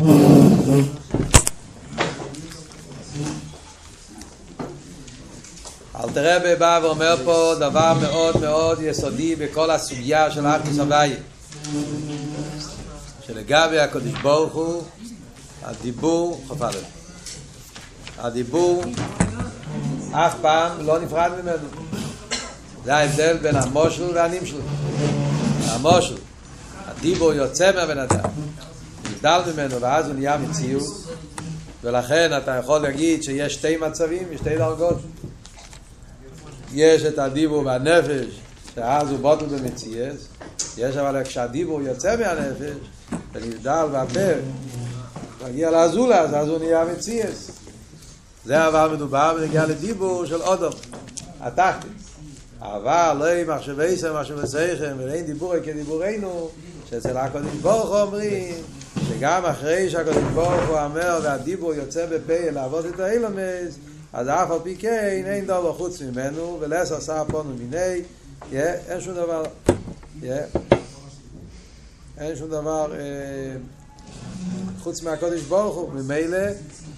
אלתר רבי בא ואומר פה דבר מאוד מאוד יסודי בכל הסוגיה של אחדוס הוויה שלגבי הקדוש ברוך הוא הדיבור, חפ"א הדיבור אף פעם לא נפרד ממנו. זה ההבדל בין המושל והנמשל. המושל הדיבור יוצא מהבן אדם נבדל ממנו ואז הוא נהיה מציאות. ולכן אתה יכול להגיד שיש שתי מצבים, יש שתי דרגות. יש את הדיבור והנפש שאז הוא בוטל במציאס. יש אבל כשהדיבור יוצא מהנפש ונבדל והפה מגיע לאזולה אז הוא נהיה מציאס. זה אבל מדובר ונגיע לדיבור של אודום. התחתית אבל לא עם מחשבי סם מחשבי סייכם ואין דיבורי כדיבורנו שאצל הקודם ברוך אומרים שגם אחרי שהקודם ברוך הוא אומר והדיבור יוצא בפה לעבוד את האילומס אז אף על פי כן אין דבר חוץ ממנו ולס עשה פונו מיני אין שום דבר אין שום דבר חוץ מהקודש ברוך הוא ממילא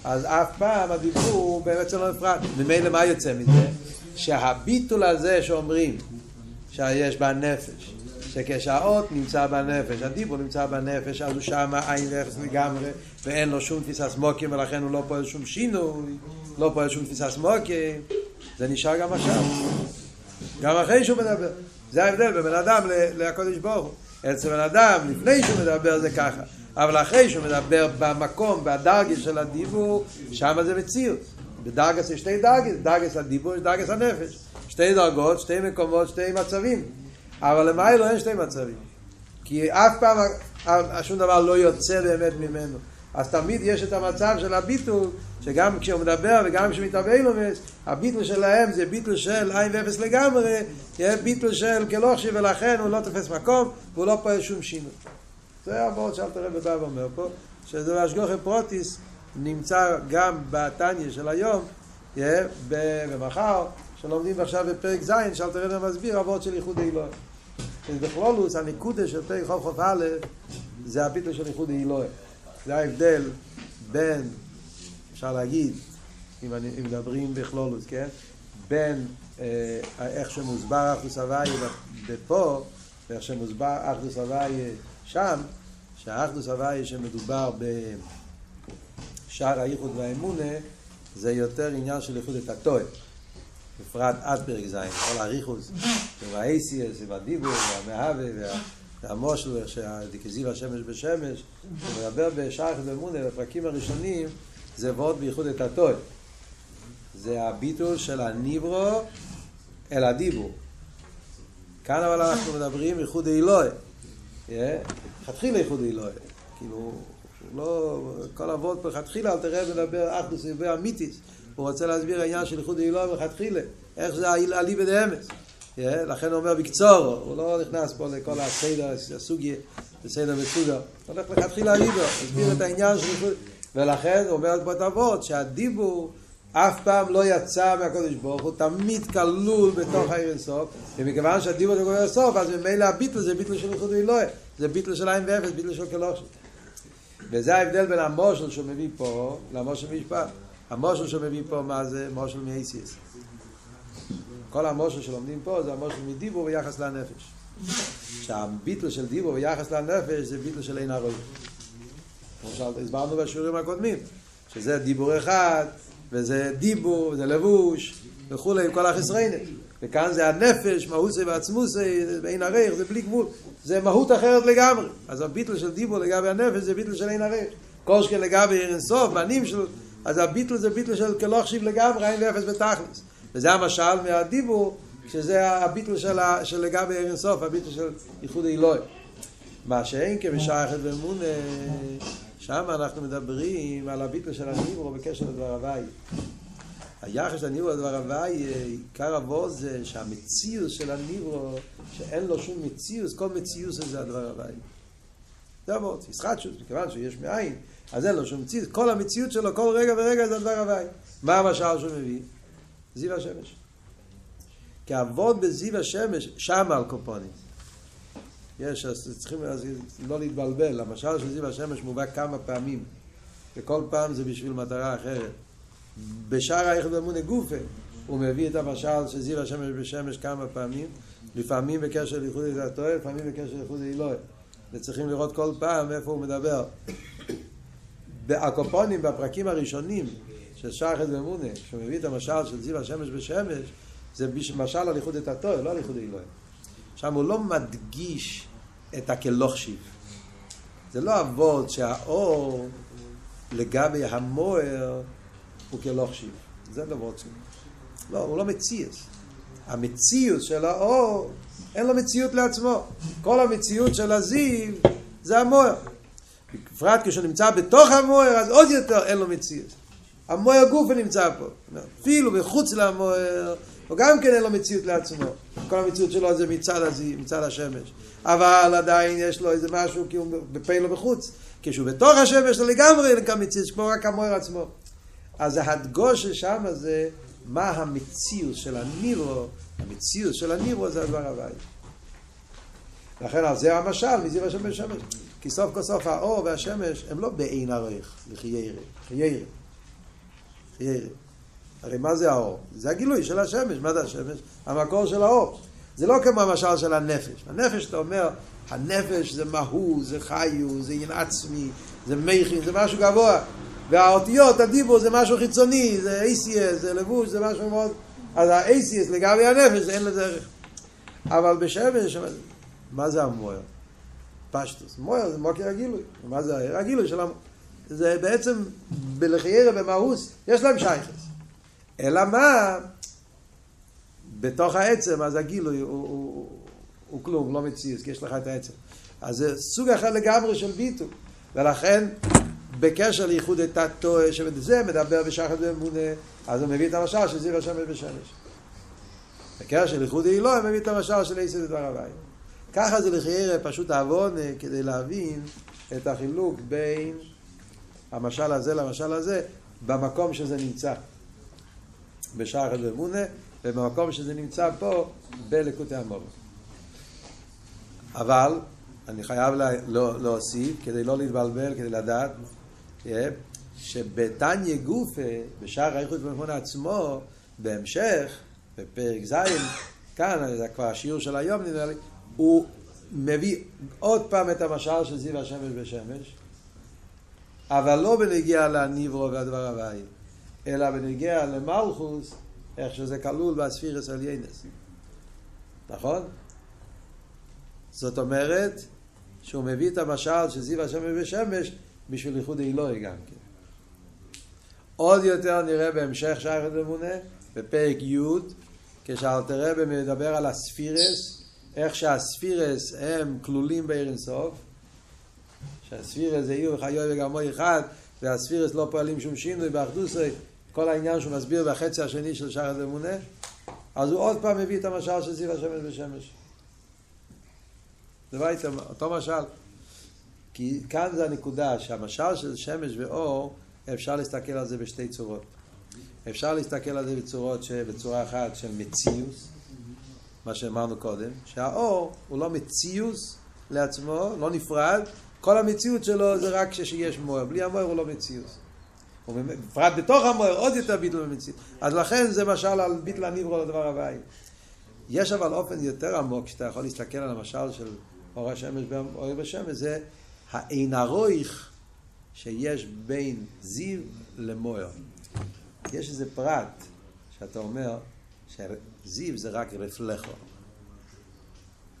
אז אף פעם הדיבור באמת שלא נפרד ממילא מה יוצא מזה? שהביטול הזה שאומרים שיש בנפש שכשהאות נמצא בנפש, הדיבור נמצא בנפש, אז הוא שם עין ואפס לגמרי, ואין לו שום תפיסה סמוקים, ולכן הוא לא פועל שום שינוי, לא פועל שום תפיסה סמוקים, זה נשאר גם עכשיו. גם אחרי שהוא מדבר. זה ההבדל בין בן אדם לקודש ברוך הוא. אצל בן אדם, לפני שהוא מדבר זה ככה. אבל אחרי שהוא מדבר במקום, בדרגה של הדיבור, שם זה מציאות. בדרגה זה שתי דרגות, דרגה הדיבור, דרגה הנפש. שתי דרגות, שתי מקומות, שתי מצבים. אבל למיילו אין שתי מצבים. כי אף פעם שום דבר לא יוצא באמת ממנו. אז תמיד יש את המצב של הביטול, שגם כשהוא מדבר וגם כשהוא מתאבא אילומס, הביטול שלהם זה ביטול של עין ואפס לגמרי, ביטול של כלוכשי ולכן הוא לא תופס מקום והוא לא פועל שום שינוי. זה הבאות שאלת הרב בא ואומר פה, שזה בהשגוחי פרוטיס נמצא גם בתניא של היום, במחר, שלומדים עכשיו בפרק ז', שאלת הרב מסביר הבאות של ייחוד אילוה. בכלולוס הנקודה של פרק חוף חוף א' זה הביטול של ייחוד אילוה. זה ההבדל בין, אפשר להגיד, אם, אני, אם מדברים בכלולוס, כן? בין אה, איך שמוסבר אחדוס הוויה בפה, ואיך שמוסבר אחדוס הוויה שם, שהאחדוס הוויה שמדובר בשער הייחוד והאמונה, זה יותר עניין של ייחוד את הטועה. בפרט עד פרק ז', כל הריחוס, עם האייסיאס, עם הדיבור, והמהווה, והמושל, איך שהדיקזיב השמש בשמש, הוא מדבר בשער אחד אמונה, בפרקים הראשונים, זה ועוד בייחוד את הטוי. זה הביטול של הניברו אל הדיבור. כאן אבל אנחנו מדברים ייחוד אילוה. לכתחילה ייחוד אילוה. כאילו, לא, כל אבות לכתחילה, אל תראה מדבר אחדוס ואמיתיס. הוא רוצה להסביר העניין של ייחוד אילוה לכתחילה. איך זה אליבא דאמס. לכן הוא אומר בקצור, הוא לא נכנס פה לכל הסדר, הסוגיה, בסדר מסוגר. הוא הולך לכתחילה אליבא, מסביר את העניין של ייחוד. ולכן הוא אומר פה את אבות, שהדיבור אף פעם לא יצא מהקודש ברוך הוא, תמיד כלול בתוך העיר אינסוף, ומכיוון שהדיבור זה גומר סוף, אז ממילא הביטל זה ביטל של ייחוד אילוה. זה ביטל של עין ואפס, ביטל של כלושים. וזה ההבדל בין המושל שהוא מביא פה למושל משפט. המושל שהוא מביא פה מה זה מושל מייסיס. כל המושל שלומדים פה זה המושל מדיבור ביחס לנפש. שהביטל של דיבור ביחס לנפש זה ביטל של אין הרוי. כמו שהסברנו בשיעורים הקודמים, שזה דיבור אחד, וזה דיבור, וזה לבוש, וכולי, עם כל החסריינת. וכאן זה הנפש, מהוסי ועצמוסי, ואין הרייך, זה בלי גבול. זה מהות אחרת לגמרי. אז הביטל של דיבור לגבי הנפש זה ביטל של אין הרייך. קושקה לגבי עיר אינסוף, בנים של... אז הביטל זה ביטל של כלוכשיב לגמרי, אין ואפס בתכלס. וזה המשל מהדיבור, שזה הביטל של, ה, של לגבי עיר אינסוף, הביטל של ייחוד אילוי. מה שאין כמשייכת ואמונה, שם אנחנו מדברים על הביטל של הדיבור בקשר לדבר הוואי. היחס של הניברו לדבר הוואי, עיקר אבו זה שהמציאות של הניברו, שאין לו שום מציאות, כל מציאות זה הדבר הוואי. זה אבות, ישחטשות, מכיוון שיש מאין, אז אין לו שום מציאות, כל המציאות שלו, כל רגע ורגע זה הדבר הוואי. מה המשל שהוא מביא? זיו השמש. כי אבות בזיו השמש, שם על קופונים. יש, אז צריכים אז לא להתבלבל, המשל של זיו השמש מובא כמה פעמים, וכל פעם זה בשביל מטרה אחרת. בשאר היחד באמונה גופה, הוא מביא את המשל של זיו השמש בשמש כמה פעמים, לפעמים בקשר לייחוד התואר, לפעמים בקשר לייחוד אלוהי. וצריכים לראות כל פעם איפה הוא מדבר. הקופונים בפרקים הראשונים של שער חד ומונה, כשהוא מביא את המשל של זיו השמש בשמש, זה משל על ייחוד את התואר, לא על ייחוד אלוהים. שם הוא לא מדגיש את הכלוכשיב. זה לא אבות שהאור לגבי המוער הוא כלוכשיב. זה לא רוצים. לא, הוא לא מציאס. המציאות של האור, אין לו מציאות לעצמו. כל המציאות של הזיו זה המוער. בפרט כשהוא נמצא בתוך המוער, אז עוד יותר אין לו מציאות. המוער גוף נמצא פה. אפילו בחוץ למוער, הוא גם כן אין לו מציאות לעצמו. כל המציאות שלו זה מצד הזיו, מצד השמש. אבל עדיין יש לו איזה משהו כי הוא בפה לו בחוץ. כשהוא בתוך השמש לו לגמרי אין כאן מציאות, כמו רק המוער עצמו. אז ההדגוש ששם זה מה המציאות של הנירו, המציאות של הנירו זה הדבר הבא. לכן על זה המשל, מזיו השמש שמש. כי סוף כל סוף האור והשמש הם לא בעין ערך, לחיירה, חיירה. חיירה. הרי מה זה האור? זה הגילוי של השמש. מה זה השמש? המקור של האור. זה לא כמו המשל של הנפש. הנפש, אתה אומר, הנפש זה מהו, זה חיו, זה עין עצמי, זה מכין, זה משהו גבוה. והאותיות, הדיבור זה משהו חיצוני, זה ACS, זה לבוש, זה משהו מאוד... אז ה-ACS לגבי הנפש, אין לזה ערך. אבל בשמש, מה זה המוער? פשטוס. מוער זה מוקר הגילוי. מה זה הגילוי של המוער? זה בעצם בלחיירה במהוס, יש להם שייכס. אלא מה? בתוך העצם, אז הגילוי הוא, הוא, הוא, הוא כלום, לא מציאס, כי יש לך את העצם. אז זה סוג אחר לגמרי של ביטול. ולכן, בקשר לייחוד את התוה, שזה מדבר בשחד ואמונה, אז הוא מביא את המשל של זיו השמש בשמש. בקשר לייחוד אילו, הוא מביא את המשל של עשר דבר הבית. ככה זה לחיירה פשוט העוון כדי להבין את החילוק בין המשל הזה למשל הזה, במקום שזה נמצא. בשער ואמונה, ובמקום שזה נמצא פה, בלקוטי המורים. אבל, אני חייב לה, לא, להוסיף, כדי לא להתבלבל, כדי לדעת, שבתניא גופה, בשער האיכות במכון עצמו, בהמשך, בפרק ז', כאן, זה כבר השיעור של היום נראה לי, הוא מביא עוד פעם את המשל של זיו השמש בשמש, אבל לא בנגיע לניברו והדבר הבאי, אלא בנגיע למלכוס, איך שזה כלול בספירס עליינס. נכון? זאת אומרת שהוא מביא את המשל של זיו השמש בשמש בשביל ייחוד אלוהי גם כן. עוד יותר נראה בהמשך שייכת אמונה, בפרק י', כשאלתר מדבר על הספירס, איך שהספירס הם כלולים בעיר אינסוף, שהספירס זה עיר וחיוי וגרמוי אחד, והספירס לא פועלים שום שינוי באחדוסי, כל העניין שהוא מסביר בחצי השני של שחת אמונה, אז הוא עוד פעם מביא את המשל של זיו השמש בשמש. זה הייתם, אותו משל. כי כאן זה הנקודה, שהמשל של שמש ואור, אפשר להסתכל על זה בשתי צורות. אפשר להסתכל על זה בצורות, ש... בצורה אחת של מציוס, מה שאמרנו קודם, שהאור הוא לא מציוס לעצמו, לא נפרד, כל המציאות שלו זה רק כשיש מוער, בלי המוער הוא לא מציוס. בפרט בתוך המוער עוד יותר ביטל במציאות. אז לכן זה משל על ביטל הניברו לדבר הבא. יש אבל אופן יותר עמוק שאתה יכול להסתכל על המשל של אור השמש ואור בשמש, זה האין הרויך שיש בין זיו למוער. יש איזה פרט שאתה אומר שזיו זה רק רפלכו.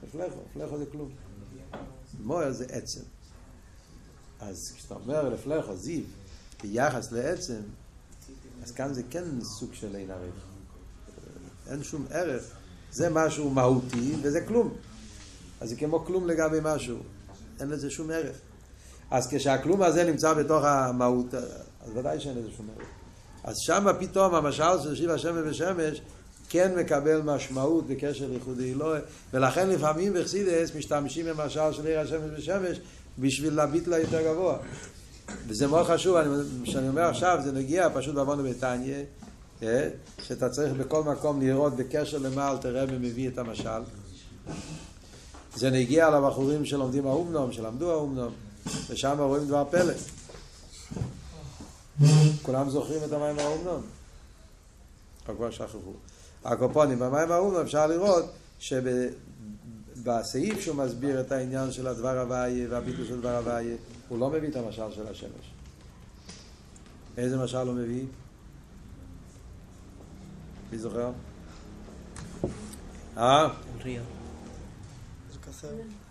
רפלכו, רפלכו זה כלום. מוער זה עצם. אז כשאתה אומר רפלכו, זיו, ביחס לעצם, אז כאן זה כן סוג של אין ערך. אין שום ערך. זה משהו מהותי וזה כלום. אז זה כמו כלום לגבי משהו. אין לזה שום ערך. אז כשהכלום הזה נמצא בתוך המהות, אז ודאי שאין לזה שום ערך. אז שם פתאום המשל של שיבה שמש ושמש כן מקבל משמעות בקשר לייחודי אלוהי, ולכן לפעמים בחסידס משתמשים במשל של עיר השמש ושמש בשביל להביט לה יותר גבוה. וזה מאוד חשוב, כשאני אומר עכשיו, זה נגיע פשוט בעוון בתניא, אה, שאתה צריך בכל מקום לראות בקשר למה אלתר רבי מביא את המשל. זה נגיע לבחורים שלומדים האומנום, שלמדו האומנום, ושם רואים דבר פלא. כולם זוכרים את המים האומנום? או כבר שכחו. הקופונים, במים האומנום אפשר לראות שבסעיף שהוא מסביר את העניין של הדבר הוויה והביטוי של דבר הוויה, הוא לא מביא את המשל של השמש. איזה משל הוא מביא? מי זוכר? אה?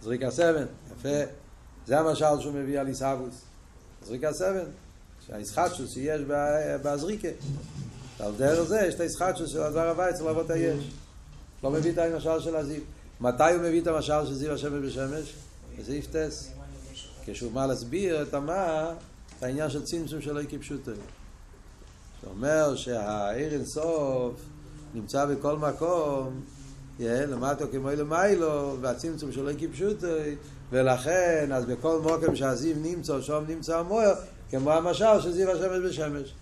זריקה סבן, יפה. זה המשל שהוא מביא על עיסאוווס. זריקה סבן, שהאיסחטשוס שיש בזריקה. על דרך זה יש את האיסחטשוס של הדבר הבא אצל אבות היש. לא מביא את המשל של הזיו. מתי הוא מביא את המשל של זיו השמש בשמש? בסעיף טס. כשהוא בא להסביר את המה, את העניין של צמצום שלא יקפשוטו. שאומר שהעיר אינסוף נמצא בכל מקום, למטו כמו למיילו, והצמצום שלא קיפשוטו, ולכן, אז בכל מוקם שהזיו נמצא, שם נמצא המויר, כמו המשל של זיו השמש בשמש.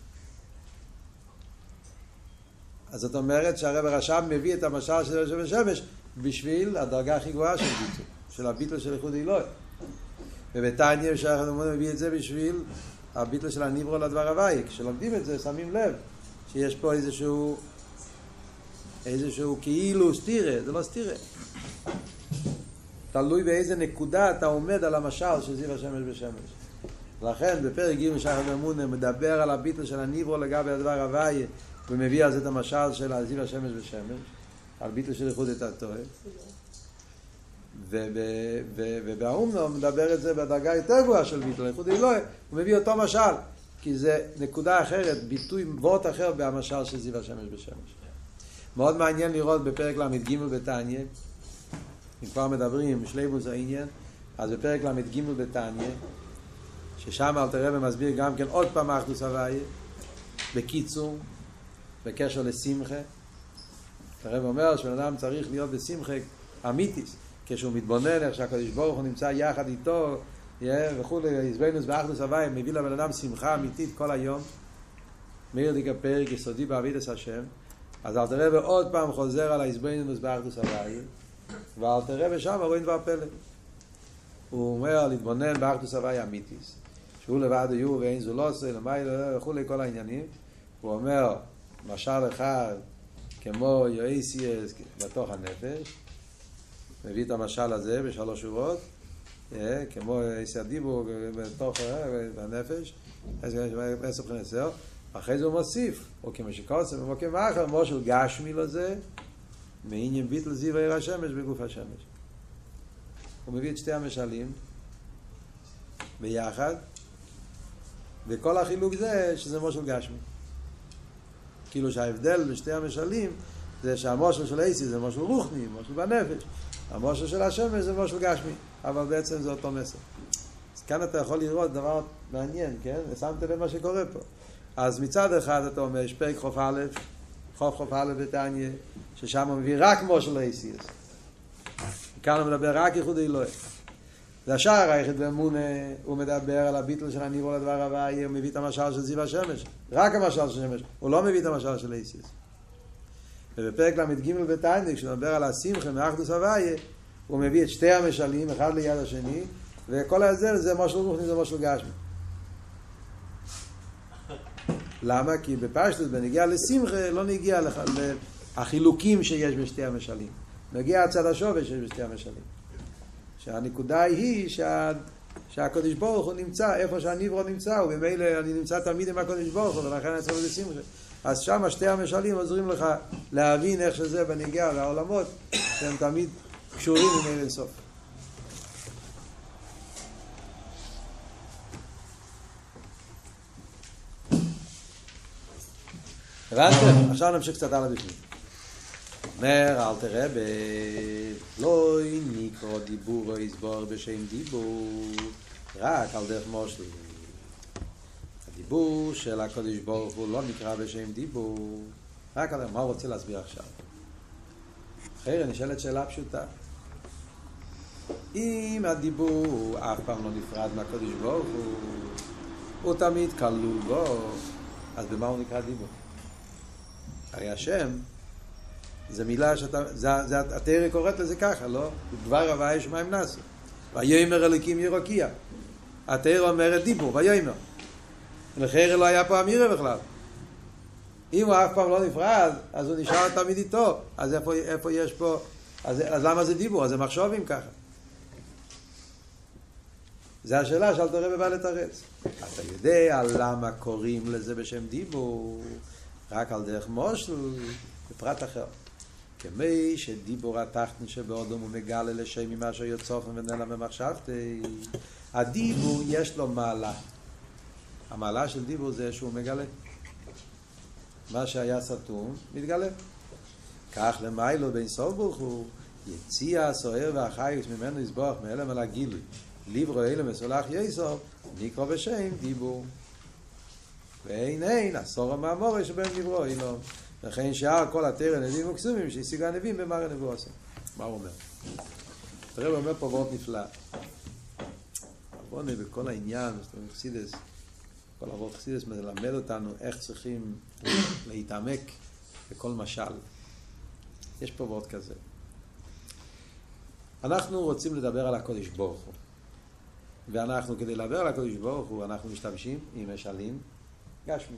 אז זאת אומרת שהרב הרשם מביא את המשל של השמש בשמש בשביל הדרגה הכי גבוהה של ביטול, של הביטול של איחוד אלוהי. ובתניא שאנחנו מביא את זה בשביל הביטול של הניברו לדבר הוואי. כשלומדים את זה שמים לב שיש פה איזשהו איזשהו כאילו סטירה, זה לא סטירה. תלוי באיזה נקודה אתה עומד על המשל של זיו השמש בשמש. לכן בפרק ג' שחר אמונה מדבר על הביטל של הניברו לגבי הדבר הוויה ומביא זה את המשל של זיו השמש בשמש, על ביטל של איחוד את התואר. ובאומנו מדבר את זה בדרגה יותר גבוהה של ביטל איחוד אלוהי, הוא מביא אותו משל, כי זה נקודה אחרת, ביטוי וורט אחר במשל של זיו השמש בשמש. מאוד מעניין לראות בפרק ל"ג בתניא, אם כבר מדברים שליבוס העניין, אז בפרק ל"ג בתניא, ששם אלתר רבי מסביר גם כן עוד פעם אחדוס הוויה, בקיצור, בקשר לשמחה. הרב אומר שבן אדם צריך להיות בשמחה אמיתיס, כשהוא מתבונן איך שהקדוש ברוך הוא נמצא יחד איתו וכולי, עזבנוס ואחדוס הוויה, מביא לבן אדם שמחה אמיתית כל היום. מאיר דיקה פרק יסודי בעבידת השם. אז אלתר רבי עוד פעם חוזר על העזבנינוס באחדוס הוויה, ואלתר רבי שם רואים דבר פלא. הוא אומר להתבונן באחדוס הוויה אמיתיס, שהוא לבד היו ואין זו לא עושה, למעלה וכולי כל העניינים. הוא אומר, משל אחד כמו יואיסיאס בתוך הנפש, מביא את המשל הזה בשלוש שורות, כמו יואיסי הדיבור בתוך הנפש, סר, אחרי זה הוא מוסיף, או כמו שקוסם ומוקם אחר, מושל גשמי לזה, מעניין ביטל זיו עיר השמש בגוף השמש. הוא מביא את שתי המשלים ביחד, וכל החילוק זה שזה מושל גשמי. כאילו שההבדל בשתי המשלים זה שהמושל של אייסי זה מושל רוחני, מושל בנפש. המושל של השמש זה מושל גשמי, אבל בעצם זה אותו מסר. אז כאן אתה יכול לראות דבר מעניין, כן? ושמת לב מה שקורה פה. אז מצד אחד אתה אומר, יש פרק חוף א', חוף חוף א' בתניא, ששם הוא מביא רק מושל אייסיס. כאן הוא מדבר רק ייחוד אלוהי. זה השער היחיד באמונה, הוא מדבר על הביטל של הניבו לדבר הבא, הוא מביא את המשל של זיו השמש, רק המשל של השמש, הוא לא מביא את המשל של אייסיס. ובפרק ל"ג בתניא, כשהוא מדבר על השמחה מאחדוס הוויה, הוא מביא את שתי המשלים, אחד ליד השני, וכל ההסדר זה מושל רוחני, זה מושל גשמי. למה? כי בפשטוס, בנגיע לשמחה, לא נגיע לחילוקים שיש בשתי המשלים. נגיע הצד השווה שיש בשתי המשלים. שהנקודה היא שה... שהקדוש ברוך הוא נמצא איפה שהניברו נמצא, וממילא אני נמצא תמיד עם הקדוש ברוך הוא, ולכן אני צריך לשמחה. אז שם שתי המשלים עוזרים לך להבין איך שזה בנגיע לעולמות, שהם תמיד קשורים עם אלה סוף. הבנתם? עכשיו נמשיך קצת הלאה בפנים. אומר, אל תראה, לא נקרא דיבור או יסבור בשם דיבור, רק על דרך מושל. הדיבור של הקודש ברוך הוא לא נקרא בשם דיבור, רק על מה הוא רוצה להסביר עכשיו. אחרי נשאלת שאלה פשוטה. אם הדיבור אף פעם לא נפרד מהקודש ברוך הוא, הוא תמיד כלול בו, אז במה הוא נקרא דיבור? הרי השם זה מילה שאתה, זה, זה, התרא קוראת לזה ככה, לא? דבר הוויה שמיים נאסו. ויאמר אליקים ירוקיע. התרא אומרת דיבור, ויאמר. לכן לא היה פה אמירה בכלל. אם הוא אף פעם לא נפרד, אז הוא נשאר תמיד איתו. אז איפה, איפה יש פה... אז, אז למה זה דיבור? אז זה מחשובים ככה. זה השאלה שאלת הרב בא לתרץ. אתה יודע למה קוראים לזה בשם דיבור? רק על דרך מושל, בפרט אחר. כמי שדיבור התחתן שבאודום הוא מגלה לשם ממה שיוצאופן ונעלם במחשבתי. הדיבור יש לו מעלה. המעלה של דיבור זה שהוא מגלה. מה שהיה סתום, מתגלה. כך למיילו בין סוף ברוך הוא, יציע הסוער והחיוס ממנו יסבוח מאלם על הגילוי. ליברו אלה מסולח יסוף, נקרא בשם דיבור. ואין אין, עשור המאמורי שבין דיברו אילום. לכן שאר כל התרא נביאים וקסומים שהשיגו הנביאים במראה נבוא עושה. מה הוא אומר? הוא אומר פה וורט נפלא. עוונה בכל העניין, זאת אומרת, חסידס, כל אבות חסידס מלמד אותנו איך צריכים להתעמק בכל משל. יש פה וורט כזה. אנחנו רוצים לדבר על הקודש ברוך הוא. ואנחנו, כדי לדבר על הקודש ברוך הוא, אנחנו משתמשים עם משלים גשמי.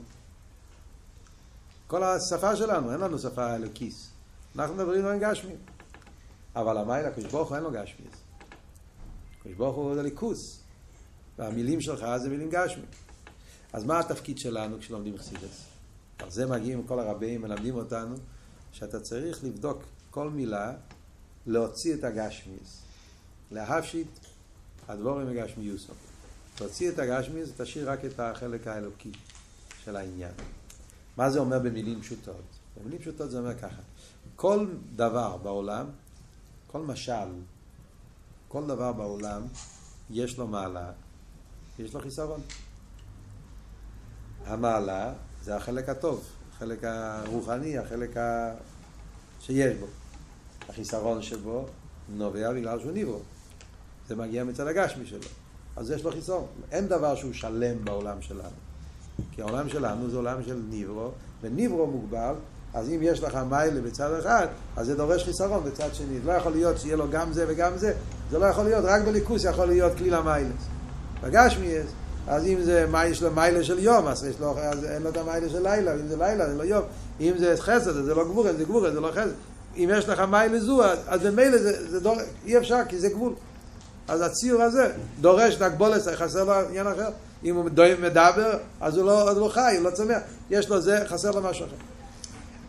כל השפה שלנו, אין לנו שפה אלוקיס. אנחנו מדברים עם גשמי. אבל המייל, הקדוש ברוך הוא אין לו גשמי. הקדוש ברוך הוא זה ליכוס. והמילים שלך זה מילים גשמי. אז מה התפקיד שלנו כשלומדים חסידס? על זה מגיעים כל הרבים, מלמדים אותנו, שאתה צריך לבדוק כל מילה, להוציא את הגשמיס. להפשיט הדבורים מגשמיוסו. תוציא את הגשמיס, תשאיר רק את החלק האלוקי של העניין. מה זה אומר במילים פשוטות? במילים פשוטות זה אומר ככה, כל דבר בעולם, כל משל, כל דבר בעולם, יש לו מעלה, יש לו חיסרון. המעלה זה החלק הטוב, החלק הרוחני, החלק ה... שיש בו. החיסרון שבו נובע בגלל שהוא ניבו. זה מגיע מצד הגשמי שלו. אז יש לו חיסרון. אין דבר שהוא שלם בעולם שלנו. כי העולם שלנו זה עולם של ניברו, וניברו מוגבל, אז אם יש לך מיילה בצד אחד, אז זה דורש חיסרון בצד שני. לא יכול להיות שיהיה לו גם זה וגם זה. זה לא יכול להיות, רק בליכוס יכול להיות כליל המיילס. בגשמי יש. אז אם זה יש לו מיילה של יום, אז, יש לו, אז אין לו את המיילה של לילה, אם זה לילה זה לא יום. אם זה חסד, אז זה לא גבורה, זה גבורה, זה לא חסד. אם יש לך מיילה זו, אז במילא זה, זה דור... אי אפשר, כי זה גבול. אז הציור הזה דורש נגבולס, חסר לו עניין אחר. אם הוא מדבר, אז הוא לא, אז הוא לא חי, הוא לא צומח. יש לו זה, חסר לו משהו אחר.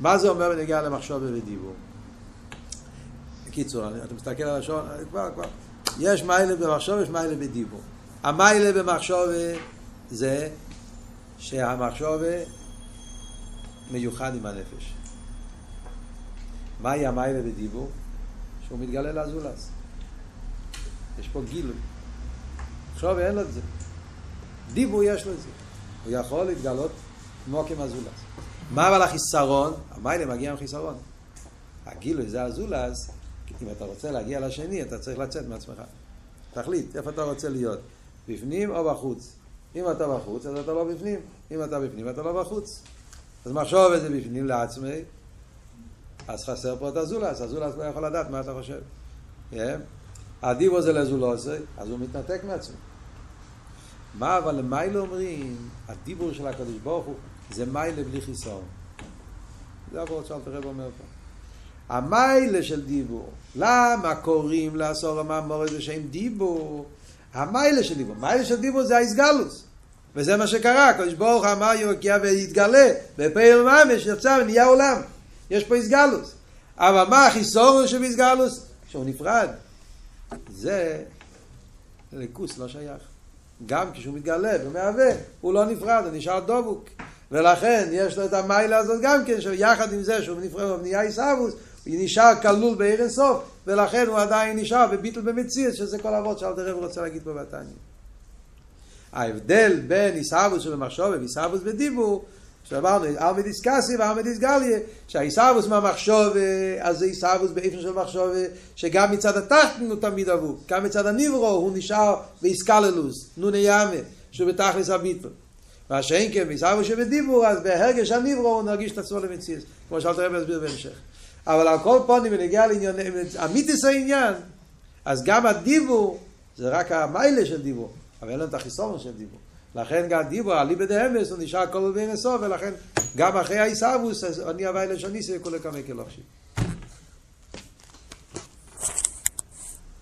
מה זה אומר בנגיעה למחשוב ודיבור? בקיצור, אתה מסתכל על השעון, כבר, כבר. יש מיילה במחשוב, יש מיילה בדיבור. המיילה במחשוב זה שהמחשוב מיוחד עם הנפש. מהי המיילה בדיבור? שהוא מתגלה לזולס. יש פה גילוי. עכשיו אין לו את זה. דיבור יש לו את זה. הוא יכול להתגלות כמו כמזולס. מה אבל החיסרון? המיילה מגיע עם חיסרון. הגילוי זה הזולס, אם אתה רוצה להגיע לשני, אתה צריך לצאת מעצמך. תחליט, איפה אתה רוצה להיות, בפנים או בחוץ. אם אתה בחוץ, אז אתה לא בפנים. אם אתה בפנים, אתה לא בחוץ. אז מחשוב את זה בפנים לעצמי, אז חסר פה את הזולס, הזולס לא יכול לדעת מה אתה חושב. Yeah. הדיבו זה לזולוסי, אז הוא מתנתק מעצמו. מה אבל למיילה אומרים, הדיבור של הקדוש ברוך הוא, זה מיילה בלי חיסון. זה עבוד שאלת הרב אומר פה. המיילה של דיבור, למה קוראים לעשור המאמורת בשם דיבור? המיילה של דיבור, מיילה של דיבור זה האיסגלוס. וזה מה שקרה, הקדוש ברוך אמר יוקיע והתגלה, בפעיל ממש יצא ונהיה עולם. יש פה איסגלוס. אבל מה החיסון של איסגלוס? שהוא נפרד. זה ליכוס לא שייך. גם כשהוא מתגלה ומהווה, הוא לא נפרד, הוא נשאר דבוק. ולכן יש לו את המיילה הזאת גם כן, שיחד עם זה שהוא נפרד ונהיה עיסאוווס, הוא נשאר כלול בעיר אינסוף, ולכן הוא עדיין נשאר בביטל במציאות, שזה כל אבות שאלת הרב רוצה להגיד פה בתניא. ההבדל בין עיסאוווס שבמחשוב ועיסאוווס בדיבור, שאמרנו, ארמי דיסקסי וארמי דיסגליה, שהעיסאוווס מהמחשוב, אז זה עיסאוווס באיפן של מחשוב, שגם מצד התחתן הוא תמיד אבוק, גם מצד הניברו הוא נשאר באיסקללוס, נוני ימה, שהוא בתכלס הביטל. מה שאין כן, עיסאוווס שבדיבור, אז בהרגש הניברו הוא נרגיש את עצמו למציאות, כמו שאלת הרב להסביר בהמשך. אבל על כל פונים בנגיע לעניין, אמיתיס העניין, אז גם הדיבור זה רק המיילה של דיבור, אבל אין לנו את החיסרון של דיבור. לכן גם דיבור, אליבא דאמס, הוא נשאר כל בין הסוף, ולכן גם אחרי העיסאוווס, אני הווי לשוניסי וכולי כמה כלוכשי.